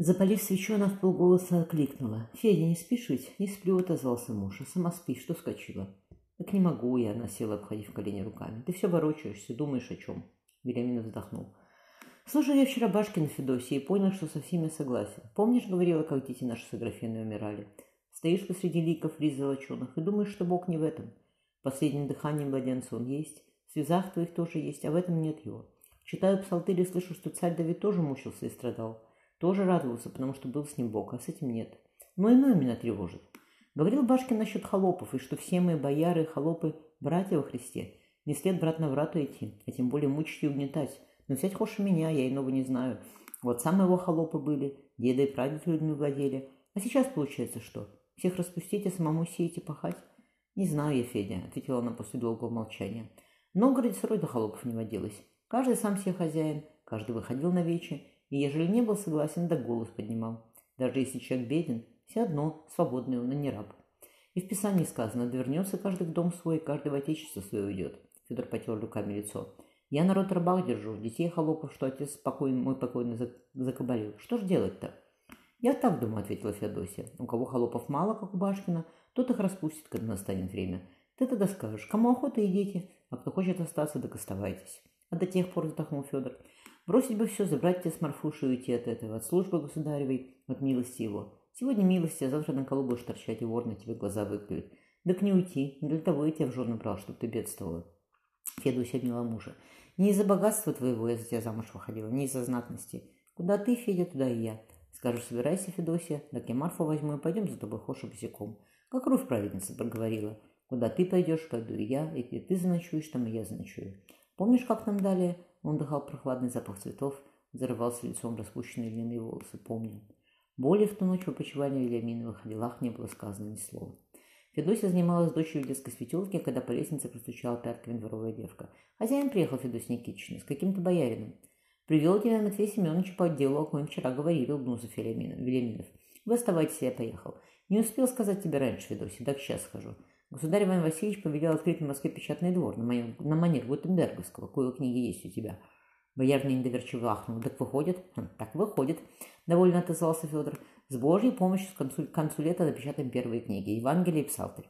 Запалив свечу, она в полголоса окликнула. «Федя, не спишь ведь?» «Не сплю», — отозвался муж. «А сама спишь, что скачила?» «Так не могу я», — она села, обходив колени руками. «Ты все ворочаешься, думаешь о чем?» Велямин вздохнул. «Слушай, я вчера Башкина Федосия и понял, что со всеми согласен. Помнишь, говорила, как дети наши с Аграфеной умирали? Стоишь посреди ликов лиц золоченых и думаешь, что Бог не в этом. Последним дыханием младенца он есть, в связах твоих тоже есть, а в этом нет его. Читаю псалтырь и слышу, что царь Давид тоже мучился и страдал. Тоже радовался, потому что был с ним Бог, а с этим нет. Но иное меня тревожит. Говорил Башкин насчет холопов, и что все мы, бояры и холопы, братья во Христе. Не след брат на врату идти, а тем более мучить и угнетать. Но взять хошь меня, я иного не знаю. Вот самые его холопы были, деда и прадед людьми владели. А сейчас получается что? Всех распустить, а самому сеять и пахать? Не знаю я, Федя, ответила она после долгого молчания. В Новгороде сырой до холопов не водилось. Каждый сам себе хозяин, каждый выходил на вече, и ежели не был согласен, да голос поднимал. Даже если человек беден, все одно, свободный он, а не раб. И в Писании сказано, довернется каждый в дом свой, каждый в отечество свое уйдет. Федор потер руками лицо. Я народ рабах держу, детей холопов, что отец спокойно, мой покойно закабалил. Что ж делать-то? Я так думаю, ответила Феодосия. У кого холопов мало, как у Башкина, тот их распустит, когда настанет время. Ты тогда скажешь, кому охота идите, а кто хочет остаться, так. А до тех пор, вздохнул Федор, бросить бы все, забрать тебя с Марфуши и уйти от этого, от службы государевой, от милости его. Сегодня милости, а завтра на колу будешь торчать, и вор на тебе глаза выклюет. Так не уйти, не для того я тебя в жены брал, чтобы ты бедствовала. Федуся обняла мужа. Не из-за богатства твоего я за тебя замуж выходила, не из-за знатности. Куда ты, Федя, туда и я. Скажу, собирайся, Федосия, так я Марфу возьму и пойдем за тобой хоша босиком. Как Руфь праведница проговорила. Куда ты пойдешь, пойду и я, и ты заночуешь, там и я заночую. Помнишь, как нам дали? Он дыхал прохладный запах цветов, зарывался лицом распущенные длинные волосы. Помню. Боли в ту ночь в опочивании Вильяминовых делах не было сказано ни слова. Федосия занималась дочерью в детской светелке, когда по лестнице простучала пятками дворовая девка. Хозяин приехал, Федосия Никитична, с каким-то боярином. «Привел тебя Матвей Семенович по отделу, о коем вчера говорил», — улыбнулся Велиминов. «Вы оставайтесь, я поехал. Не успел сказать тебе раньше, Федосия, так сейчас схожу. Государь Иван Васильевич повелел открыть в Москве печатный двор на, моем, на манер Гутенберговского, кое книги есть у тебя». Боярня недоверчиво ахнул. «Так выходит?» хм, «Так выходит», — довольно отозвался Федор. С Божьей помощью с консулета напечатаем первые книги, Евангелие и Псалтырь.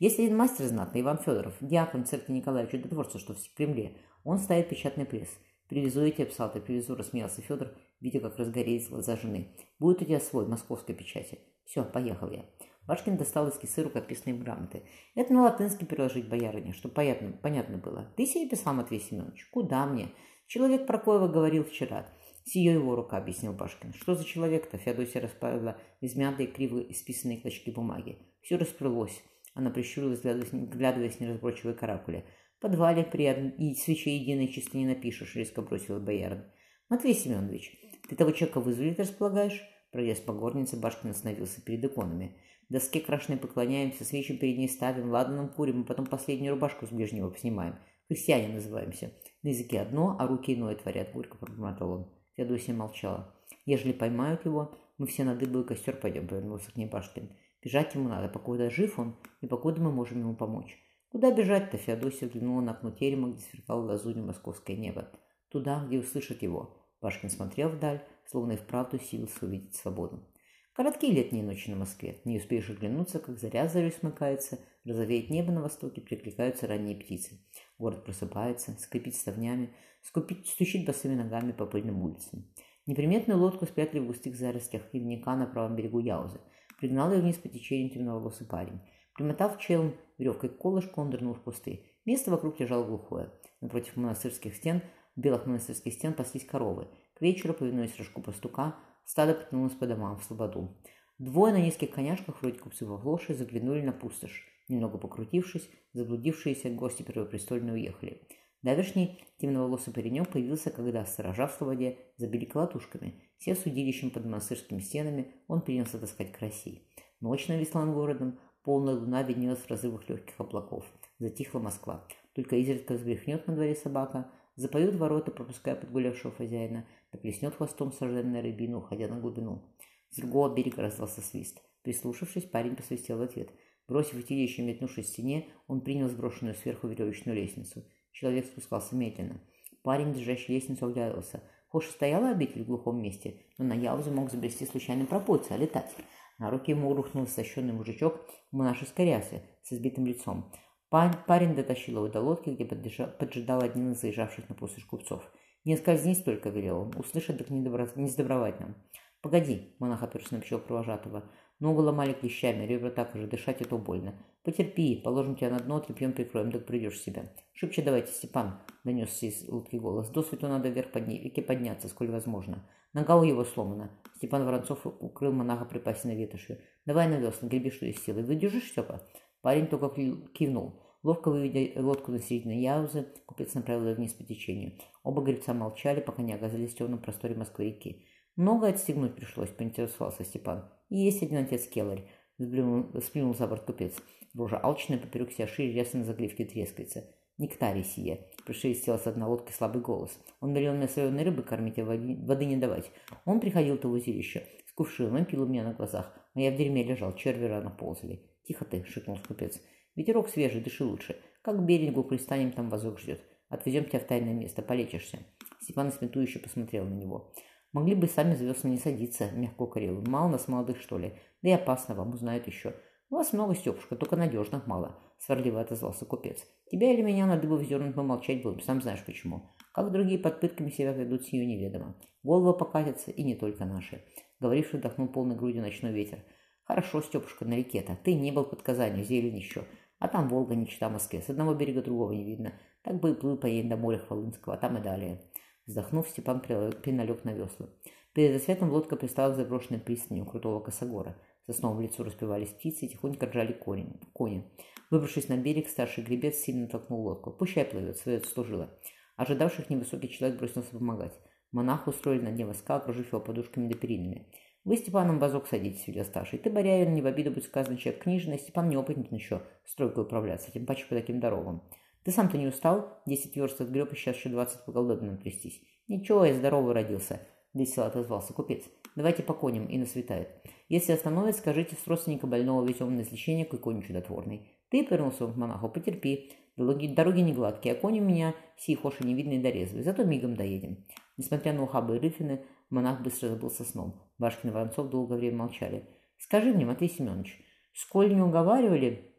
Есть один мастер знатный, Иван Федоров, диакон церкви Николая Чудотворца, что в Кремле. Он ставит печатный пресс. Привезу я тебе псалтырь, привезу, рассмеялся Федор, видя, как разгорелись глаза жены. Будет у тебя свой, московской печати. Все, поехал я. Башкин достал из кисы рукописные грамоты. Это на латынский переложить боярине, чтобы понятно, понятно было. Ты себе писал, Матвей Семенович? Куда мне? Человек Прокоева говорил вчера. Сие его рука, объяснил Башкин. Что за человек-то? Феодосия расправила измятые, криво исписанные клочки бумаги. Все расплылось. Она прищурилась, глядываясь в неразборчивые каракули. В подвале при и свече единой чисто не напишешь, резко бросила боярин. Матвей Семенович, ты того человека вызволить располагаешь? Пройдясь по горнице, Башкин остановился перед иконами. Доске крашеной поклоняемся, свечи перед ней ставим, ладаном курим, а потом последнюю рубашку с ближнего снимаем. Христиане называемся. На языке одно, а руки иное творят, горько пробормотал он. Феодосия молчала. Ежели поймают его, мы все на дыбу и костер пойдем, повернулся к ней Башкин. Бежать ему надо, покуда жив он, и покуда мы можем ему помочь. Куда бежать-то? Феодосия взглянула на окно терема, где сверкало лазунью московское небо. Туда, где услышат его. Башкин смотрел вдаль, словно и вправду силился увидеть свободу. Короткие летние ночи на Москве. Не успеешь оглянуться, как заря зарей смыкается, розовеет небо на востоке, прикликаются ранние птицы. Город просыпается, скрипит ставнями, скупит, стучит босыми ногами по пыльным улицам. Неприметную лодку спрятали в густых зарослях ивника на правом берегу Яузы. Пригнал ее вниз по течению темноволосый парень. Примотав челн веревкой к колышку, он нырнул в кусты. Место вокруг лежало глухое. Напротив монастырских стен, белых монастырских стен паслись коровы. К вечеру, повинуясь рожку пастука, стадо потянулось по домам в слободу. Двое на низких коняшках, вроде купцов лошади, заглянули на пустошь. Немного покрутившись, заблудившиеся гости первопрестольные уехали. Давешний темноволосый паренек появился, когда, сторожа в слободе, забили колотушками. Сев с удилищем под монастырскими стенами, он принялся таскать карасей. Ночь нависла над городом, полная луна виднелась в разрывах легких облаков. Затихла Москва. Только изредка взбрехнет на дворе собака, запоют ворота, пропуская подгулявшего хозяина, да плеснет хвостом сожженная рыбина, уходя на глубину. С другого берега раздался свист. Прислушавшись, парень посвистел в ответ. Бросив утилище и метнувшись в стене, он принял сброшенную сверху веревочную лестницу. Человек спускался медленно. Парень, держащий лестницу, оглядывался. Хош стояла обитель в глухом месте, но на Яузу мог забрести случайно пропойца, а летать. На руки ему рухнул истощенный мужичок в монашеской с избитым лицом. Парень дотащил его до лодки, где поджидал один из заезжавших на пустошь купцов. «Не скользнись только», — велел он. «Услышат, так не, добро... не сдобровать нам». «Погоди», — монах оперся на плечо провожатого. Ногу ломали клещами, ребра так уже, дышать это больно. Потерпи, положим тебя на дно, тряпьем прикроем, так придешь в себя. Шибче давайте, Степан, донесся из лодки голос. До свету надо вверх подни... реки подняться, сколь возможно. Нога у его сломана. Степан Воронцов укрыл монаха припасенной ветошью. Давай на весла, греби, что есть силы. Выдержишь, Степа? Парень только кивнул. Ловко выведя лодку на середину Яузы, купец направил ее вниз по течению. Оба гребца молчали, пока не оказались в темном просторе Москвы-реки. «Много отстегнуть пришлось», — поинтересовался Степан. «Есть один отец Келларь», — сплюнул за борт купец. Рожа алчная, поперек себя шире, рясно на загривке трескается. «Нектарий сие», — прошелестел с одной лодки слабый голос. Он мне соленой рыбы кормить, а воды, не давать. Он приходил-то в узилище, с кувшином, пил у меня на глазах, а я в дерьме лежал, черви рано ползали. «Тихо ты», — шикнул купец. «Ветерок свежий, дыши лучше. Как к берегу пристанем, там вазок ждет. Отвезем тебя в тайное место, полечишься». Степан сметующе посмотрел на него. Могли бы сами звезды не садиться, мягко укорил. Мало нас молодых, что ли? Да и опасно, вам узнают еще. У вас много, Степушка, только надежных мало, сварливо отозвался купец. Тебя или меня надо бы вздернуть, помолчать будем, сам знаешь почему. Как другие под пытками себя ведут, с нее неведомо. Головы покатятся, и не только наши. Говоривший вдохнул полной грудью ночной ветер. Хорошо, Степушка, на реке-то. Ты не был под Казанью, зелень еще. А там Волга, не чита Москве. С одного берега другого не видно. Так бы и плыл поедем до моря Хвалынского, а там и далее. Вздохнув, Степан приналег на весла. Перед рассветом лодка пристала к заброшенной пристани у крутого косогора. Сосновым в лицу распевались птицы и тихонько ржали кони. кони. Выбравшись на берег, старший гребец сильно толкнул лодку. «Пущай плывет, свое служило». Ожидавших невысокий человек бросился помогать. Монах устроили на дне воска, окружив его подушками да перинами. «Вы, Степаном, вазок садитесь», — велел старший. «Ты, боярин, не в обиду будет сказано, человек книжный, Степан неопытен еще стройкой управляться, тем паче по таким дорогам. Ты сам-то не устал? Десять верст отгреб, и сейчас еще двадцать по голодным трястись. Ничего, я здоровый родился, весело отозвался купец. Давайте по коням, и насветает. Если остановит, скажите с родственника больного везем на излечение к иконе чудотворной. Ты, повернулся он к монаху, потерпи. Дороги, дороги не гладкие, а кони у меня сей хоши не видны и дорезвы. Зато мигом доедем. Несмотря на ухабы и рыфины, монах быстро забылся сном. Башкин и Воронцов долгое время молчали. «Скажи мне, Матвей Семенович, сколь не уговаривали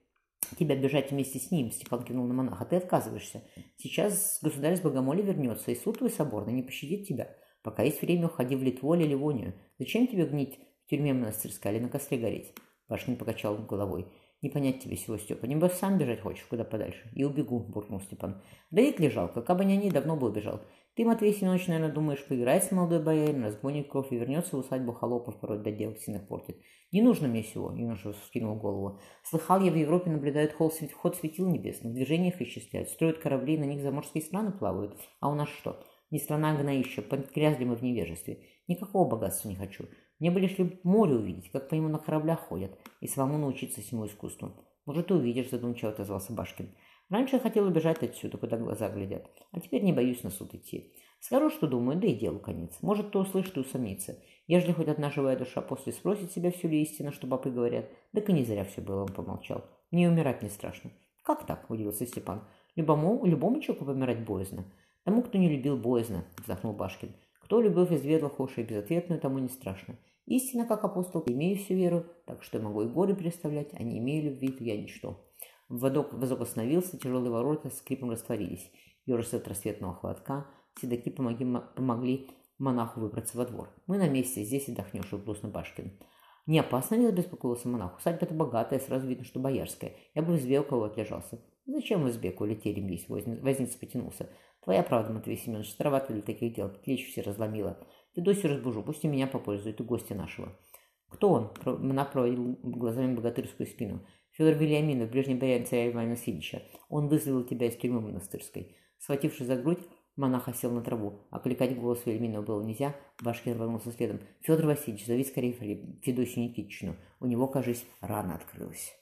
тебя бежать вместе с ним, Степан кивнул на монаха, ты отказываешься. Сейчас государь с богомолей вернется, и суд твой соборный не пощадит тебя. Пока есть время, уходи в Литву или Ливонию. Зачем тебе гнить в тюрьме монастырской или на костре гореть? Башкин покачал головой. Не понять тебе всего, Степа. Небось, сам бежать хочешь куда подальше. И убегу, буркнул Степан. Да ведь лежал, как бы не они, давно бы убежал. Ты, Матвей Семенович, наверное, думаешь, поиграет с молодой боярин, разгонит кровь и вернется в усадьбу холопов, порой до дел сильно портит. Не нужно мне всего, юноша скинул голову. Слыхал я, в Европе наблюдают ход, ход светил небесных, движениях исчисляют, строят корабли, на них заморские страны плавают. А у нас что? Не страна гноища, погрязли мы в невежестве. Никакого богатства не хочу. Мне бы лишь море увидеть, как по нему на кораблях ходят, и самому научиться всему искусству. Может, ты увидишь, задумчиво отозвался Башкин. Раньше я хотел убежать отсюда, куда глаза глядят, а теперь не боюсь на суд идти. Скажу, что думаю, да и делу конец. Может, кто услышит и усомнится. Ежели хоть одна живая душа после спросит себя всю ли истину, что бабы говорят, так и не зря все было, он помолчал. Мне умирать не страшно. Как так? – удивился Степан. Любому, любому человеку помирать боязно. Тому, кто не любил, боязно, вздохнул Башкин. Кто любовь изведал хоши и безответную, тому не страшно. Истинно, как апостол, имею всю веру, так что могу и горе представлять, а не имею любви, то я ничто. Водок, вазок остановился, тяжелые ворота с скрипом растворились. Ёжись от рассветного хватка, седаки помоги, помогли монаху выбраться во двор. «Мы на месте, здесь отдохнешь», — грустно Башкин. «Не опасно ли?» — беспокоился монах. «Усадьба-то богатая, сразу видно, что боярская. Я бы в избе у кого отлежался». «Зачем в избе, коли терем есть?» — возница потянулся. «Твоя правда, Матвей Семенович, старовато для таких дел. Плечи все разломила. Федосию разбужу, пусть и меня попользует, и гостя нашего». «Кто он?» — монах проводил глазами богатырскую спину. Федор Вильяминов, ближний боярин царя Ивана Васильевича. Он вызвал тебя из тюрьмы монастырской. Схватившись за грудь, монах осел на траву. Окликать голос Вильяминова было нельзя. Башкин рванулся следом. Федор Васильевич, зови скорее Федосию Никитичну. У него, кажись, рана открылась.